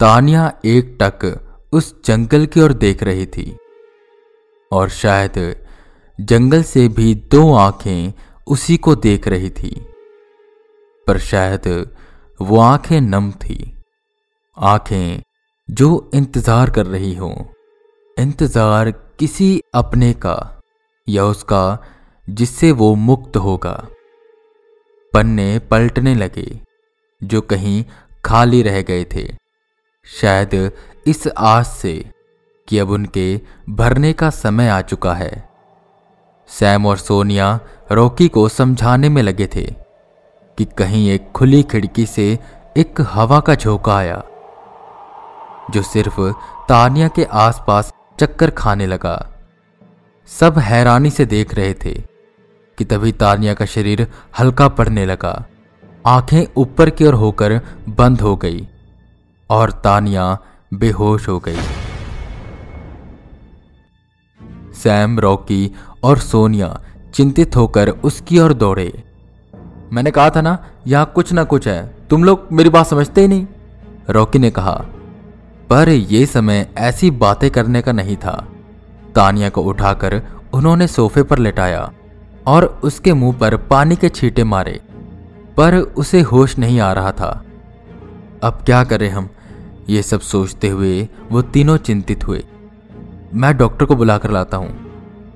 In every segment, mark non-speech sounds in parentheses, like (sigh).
तानिया एक टक उस जंगल की ओर देख रही थी। और शायद जंगल से भी दो आँखें उसी को देख रही थी। पर शायद वो आँखें नम थी। आँखें जो इंतज़ार कर रही हो, इंतज़ार किसी अपने का या उसका जिससे वो मुक्त होगा। पन्ने पलटने लगे, जो कहीं खाली रह गए थे। शायद इस आस से कि अब उनके भरने का समय आ चुका है। सैम और सोनिया रॉकी को समझाने में लगे थे कि कहीं एक खुली खिड़की से एक हवा का झोंका आया, जो सिर्फ़ तानिया के आसपास चक्कर खाने लगा। सब हैरानी से देख रहे थे कि तभी तानिया का शरीर हल्का पड़ने लगा। आँखें ऊपर की ओर होकर बंद हो गई। और तानिया बेहोश हो गई। सैम, रॉकी और सोनिया चिंतित होकर उसकी ओर दौड़े। मैंने कहा था ना, यहाँ कुछ ना कुछ है। तुम लोग मेरी बात समझते ही नहीं। रॉकी ने कहा, पर यह समय ऐसी बातें करने का नहीं था। तानिया को उठाकर उन्होंने सोफे पर लेटाया और उसके मुँह पर पानी के छींटे मारे, पर उसे होश नहीं आ रहा था। अब क्या करें हम? ये सब सोचते हुए वो तीनों चिंतित हुए। मैं डॉक्टर को बुलाकर लाता हूँ।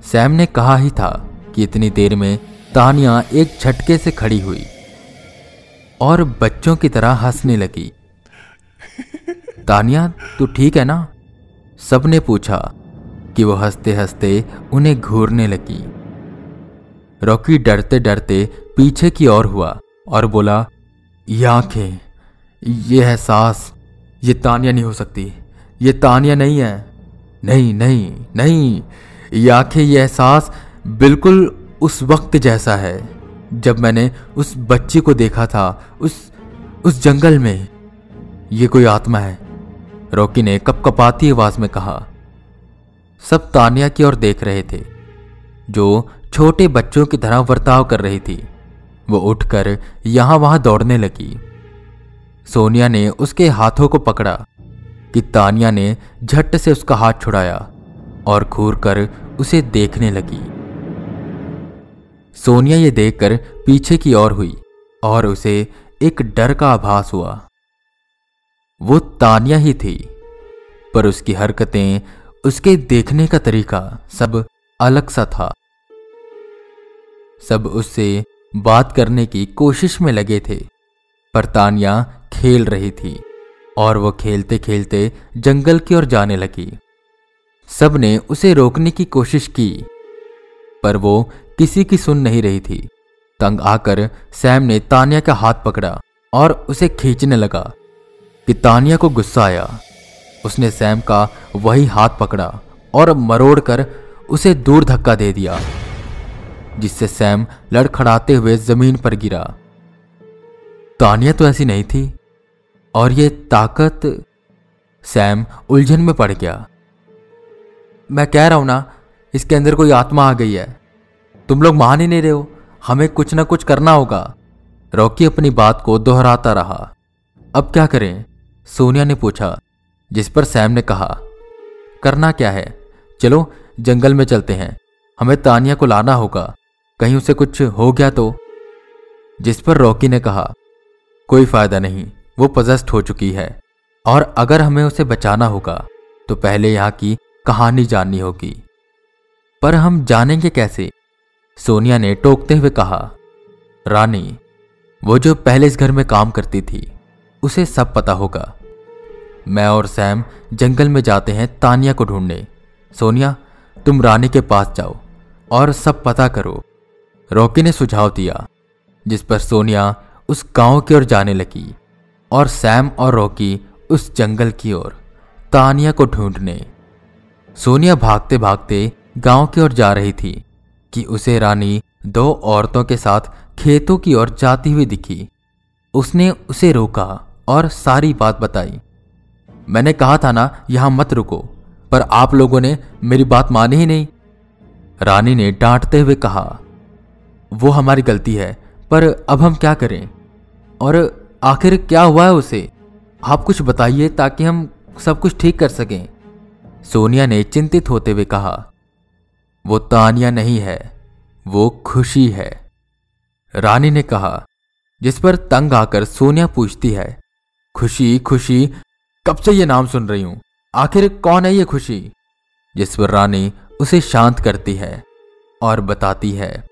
सैम ने कहा ही था कि इतनी देर में तानिया एक झटके से खड़ी हुई और बच्चों की तरह हंसने लगी। (laughs) तानिया तू ठीक है ना? सबने पूछा कि वो हँसते हँसते उन्हें घूरने लगी। रॉकी डरते डरते पीछे की ओर हुआ और बोला ये आँखें ये एहसास ये तानिया नहीं हो सकती। ये तानिया नहीं है। नहीं नहीं नहीं। ये आँखें, ये एहसास बिल्कुल उस वक्त जैसा है, जब मैंने उस बच्ची को देखा था, उस उस जंगल में। ये कोई आत्मा है, रॉकी ने कपकपाती आवाज़ में कहा। सब तानिया की ओर देख रहे थे, जो छोटे बच्चों की तरह वर्ताव कर रही थी। वो उठकर यहाँ वहाँ दौड़ने लगी। सोनिया ने उसके हाथों को पकड़ा कि तानिया ने झट से उसका हाथ छुड़ाया और घूर कर उसे देखने लगी। सोनिया ये देखकर पीछे की ओर हुई और उसे एक डर का आभास हुआ। वो तानिया ही थी, पर उसकी हरकतें, उसके देखने का तरीका सब अलग सा था। सब उससे बात करने की कोशिश में लगे थे, पर तानिया खेल रही थी और वो खेलते खेलते जंगल की ओर जाने लगी। सबने उसे रोकने की कोशिश की, पर वो किसी की सुन नहीं रही थी। तंग आकर सैम ने तानिया का हाथ पकड़ा और उसे खींचने लगा कि तानिया को गुस्सा आया। उसने सैम का वही हाथ पकड़ा और मरोड़कर उसे दूर धक्का दे दिया, जिससे सैम लड़खड़ाते हुए ज़मीन पर गिरा। तानिया तो ऐसी नहीं थी। और ये ताकत सैम उलझन में पड़ गया। मैं कह रहा हूँ ना, इसके अंदर कोई आत्मा आ गई है। तुम लोग मान ही नहीं रहे हो, हमें कुछ ना कुछ करना होगा। रॉकी अपनी बात को दोहराता रहा। अब क्या करें? सोनिया ने पूछा, जिस पर सैम ने कहा, करना क्या है? चलो, जंगल में चलते हैं। हमें तानिया को लाना होगा। कहीं उसे कुछ हो गया तो? जिस पर रॉकी ने कहा, कोई फ़ायदा नहीं। वो पजस्ट हो चुकी है। और अगर हमें उसे बचाना होगा तो पहले यहाँ की कहानी जाननी होगी। पर हम जानेंगे कैसे? सोनिया ने टोकते हुए कहा, रानी, वो जो पहले इस घर में काम करती थी, उसे सब पता होगा। मैं और सैम जंगल में जाते हैं तानिया को ढूँढने। सोनिया, तुम रानी के पास जाओ और सब पता करो। रॉकी ने सुझाव दिया, जिस पर सोनिया उस गाँव की ओर जाने लगी। और सैम और रॉकी उस जंगल की ओर, तानिया को ढूँढने। सोनिया भागते भागते गाँव की ओर जा रही थी कि उसे रानी दो औरतों के साथ खेतों की ओर जाती हुई दिखी। उसने उसे रोका और सारी बात बताई। मैंने कहा था ना, यहाँ मत रुको, पर आप लोगों ने मेरी बात मानी ही नहीं। रानी ने डांटते हुए कहा, वो हमारी गलती है, पर अब हम क्या करें? और आखिर क्या हुआ है उसे? आप कुछ बताइए ताकि हम सब कुछ ठीक कर सकें। सोनिया ने चिंतित होते हुए कहा, वो तानिया नहीं है, वो खुशी है। रानी ने कहा, जिस पर तंग आकर सोनिया पूछती है, खुशी खुशी, कब से ये नाम सुन रही हूँ? आखिर कौन है ये खुशी? जिस पर रानी उसे शांत करती है और बताती है,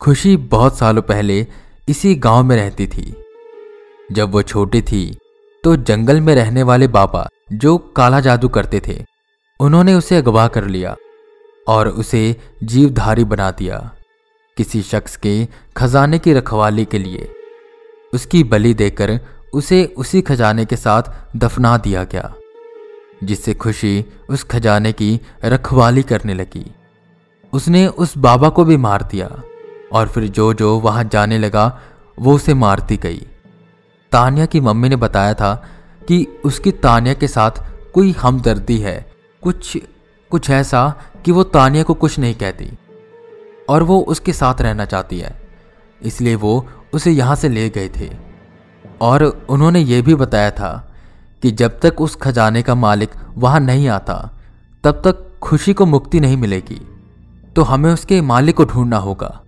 खुशी बहुत सालों पहले इसी गाँव में रहती थी। जब वो छोटी थी तो जंगल में रहने वाले बाबा जो काला जादू करते थे, उन्होंने उसे अगवा कर लिया और उसे जीवधारी बना दिया किसी शख्स के खजाने की रखवाली के लिए। उसकी बलि देकर उसे उसी खजाने के साथ दफना दिया गया, जिससे खुशी उस खजाने की रखवाली करने लगी। उसने उस बाबा को भी मार दिया और फिर जो जो वहाँ जाने लगा, वो उसे मारती गई। तानिया की मम्मी ने बताया था कि उसकी तानिया के साथ कोई हमदर्दी है। कुछ कुछ ऐसा कि वो तानिया को कुछ नहीं कहती और वो उसके साथ रहना चाहती है। इसलिए वो उसे यहाँ से ले गए थे। और उन्होंने ये भी बताया था कि जब तक उस खजाने का मालिक वहाँ नहीं आता, तब तक खुशी को मुक्ति नहीं मिलेगी। तो हमें उसके मालिक को ढूंढना होगा।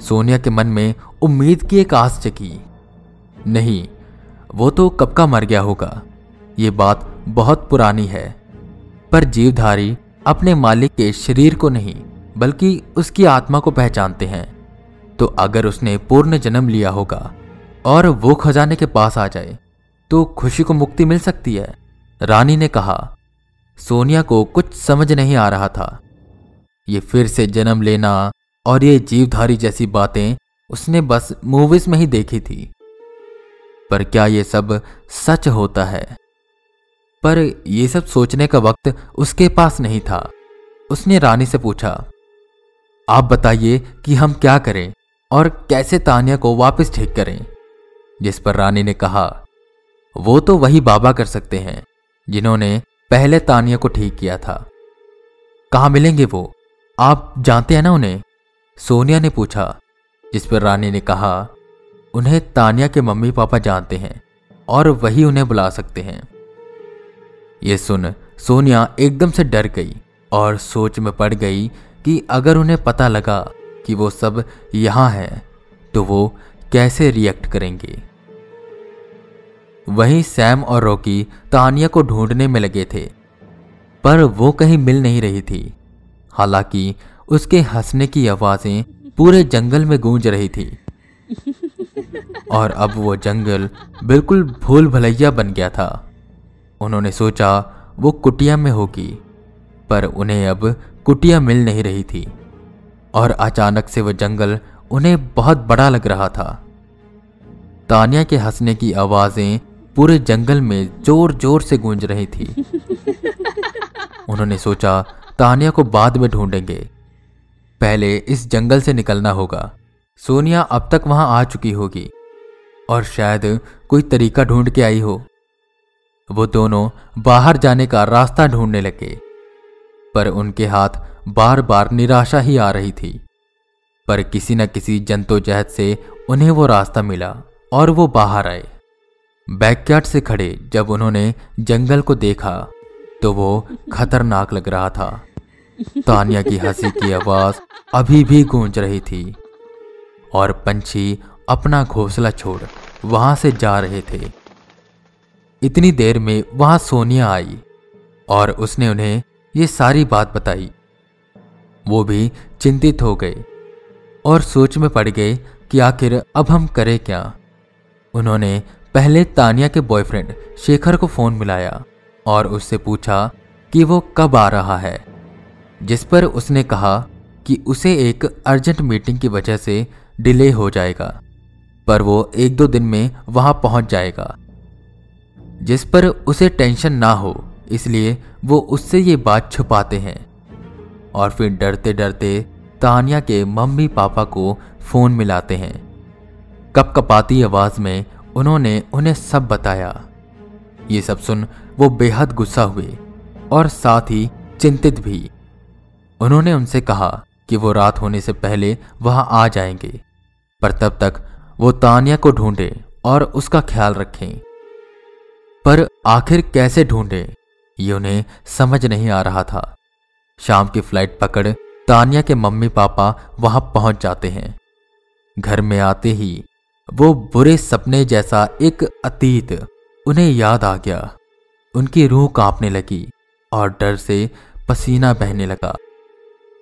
सोनिया के मन में उम्मीद की एक आस जगी। नहीं वो तो कब का मर गया होगा? ये बात बहुत पुरानी है। पर जीवधारी अपने मालिक के शरीर को नहीं, बल्कि उसकी आत्मा को पहचानते हैं। तो अगर उसने पूर्ण जन्म लिया होगा और वो खजाने के पास आ जाए तो खुशी को मुक्ति मिल सकती है। रानी ने कहा, सोनिया को कुछ समझ नहीं आ रहा था। ये फिर से जन्म लेना और ये जीवधारी जैसी बातें उसने बस मूवीज़ में ही देखी थी। पर क्या ये सब सच होता है? पर यह सब सोचने का वक्त उसके पास नहीं था। उसने रानी से पूछा, आप बताइए कि हम क्या करें और कैसे तानिया को वापस ठीक करें? जिस पर रानी ने कहा, वो तो वही बाबा कर सकते हैं, जिन्होंने पहले तानिया को ठीक किया था। कहा मिलेंगे वो? आप जानते हैं ना उन्हें? सोनिया ने पूछा, जिस पर रानी ने कहा उन्हें तानिया के मम्मी पापा जानते हैं और वही उन्हें बुला सकते हैं। यह सुन सोनिया एकदम से डर गई और सोच में पड़ गई कि अगर उन्हें पता लगा कि वो सब यहाँ है तो वो कैसे रिएक्ट करेंगे। वहीं सैम और रॉकी तानिया को ढूँढने में लगे थे, पर वो कहीं मिल नहीं रही थी। हालाँकि उसके हंसने की आवाज़ें पूरे जंगल में गूंज रही थी। और अब वो जंगल बिल्कुल भूल भलैया बन गया था। उन्होंने सोचा, वो कुटिया में होगी, पर उन्हें अब कुटिया मिल नहीं रही थी। और अचानक से वह जंगल उन्हें बहुत बड़ा लग रहा था। तानिया के हंसने की आवाज़ें पूरे जंगल में ज़ोर ज़ोर से गूंज रही थी। उन्होंने सोचा, तानिया को बाद में ढूंढेंगे। पहले इस जंगल से निकलना होगा। सोनिया अब तक वहाँ आ चुकी होगी। और शायद कोई तरीका ढूंढ के आई हो। वो दोनों बाहर जाने का रास्ता ढूँढने लगे। पर उनके हाथ बार बार निराशा ही आ रही थी। पर किसी न किसी जंतोजहद से उन्हें वो रास्ता मिला और वो बाहर आए। बैकयार्ड से खड़े जब उन्होंने जंगल को देखा तो वो खतरनाक लग रहा था। तानिया की हँसी की आवाज़ अभी भी गूंज रही थी। और पंछी अपना घोंसला छोड़ वहाँ से जा रहे थे। इतनी देर में वहाँ सोनिया आई और उसने उन्हें ये सारी बात बताई। वो भी चिंतित हो गए और सोच में पड़ गए कि आखिर अब हम करें क्या। उन्होंने पहले तानिया के बॉयफ्रेंड शेखर को फ़ोन मिलाया और उससे पूछा कि वो कब आ रहा है, जिस पर उसने कहा कि उसे एक अर्जेंट मीटिंग की वजह से डिले हो जाएगा, पर वो एक दो दिन में वहाँ पहुँच जाएगा। जिस पर उसे टेंशन ना हो, इसलिए वो उससे ये बात छुपाते हैं। और फिर डरते डरते तानिया के मम्मी पापा को फ़ोन मिलाते हैं। कप कपाती आवाज़ में उन्होंने उन्हें सब बताया। ये सब सुन वो बेहद गुस्सा हुए और साथ ही चिंतित भी। उन्होंने उनसे कहा कि वो रात होने से पहले वहाँ आ जाएँगे। पर तब तक वो तानिया को ढूंढे और उसका ख्याल रखें। पर आखिर कैसे ढूंढे, ये उन्हें समझ नहीं आ रहा था। शाम की फ़्लाइट पकड़ तानिया के मम्मी पापा वहाँ पहुँच जाते हैं। घर में आते ही वो बुरे सपने जैसा एक अतीत उन्हें याद आ गया। उनकी रूह कांपने लगी और डर से पसीना बहने लगा।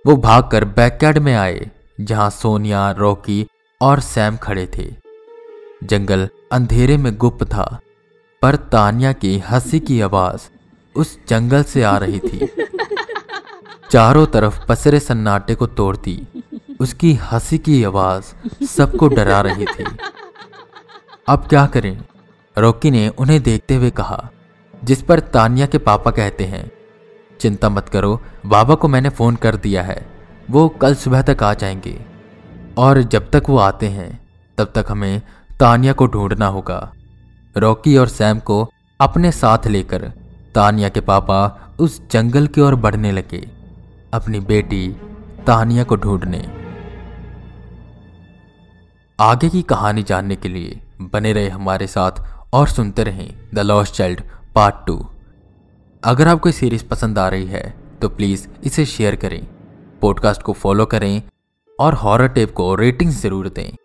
वो भागकर बैकयार्ड में आए, जहाँ सोनिया, रॉकी और सैम खड़े थे। जंगल अंधेरे में गुप्त था, पर तानिया की हँसी की आवाज़ उस जंगल से आ रही थी। चारों तरफ़ पसरे सन्नाटे को तोड़ती, उसकी हँसी की आवाज़ सबको डरा रही थी। अब क्या करें? रॉकी ने उन्हें देखते हुए कहा, जिस पर तानिया के पापा कहते हैं चिंता मत करो, बाबा को मैंने फ़ोन कर दिया है। वो कल सुबह तक आ जाएँगे। और जब तक वो आते हैं, तब तक हमें तानिया को ढूंढना होगा। रॉकी और सैम को अपने साथ लेकर तानिया के पापा उस जंगल की ओर बढ़ने लगे, अपनी बेटी तानिया को ढूँढने। आगे की कहानी जानने के लिए बने रहे हमारे साथ और सुनते रहें the lost child part two. अगर आपको ये सीरीज़ पसंद आ रही है तो प्लीज़ इसे शेयर करें पॉडकास्ट को फॉलो करें और हॉरर टेप को रेटिंग ज़रूर दें।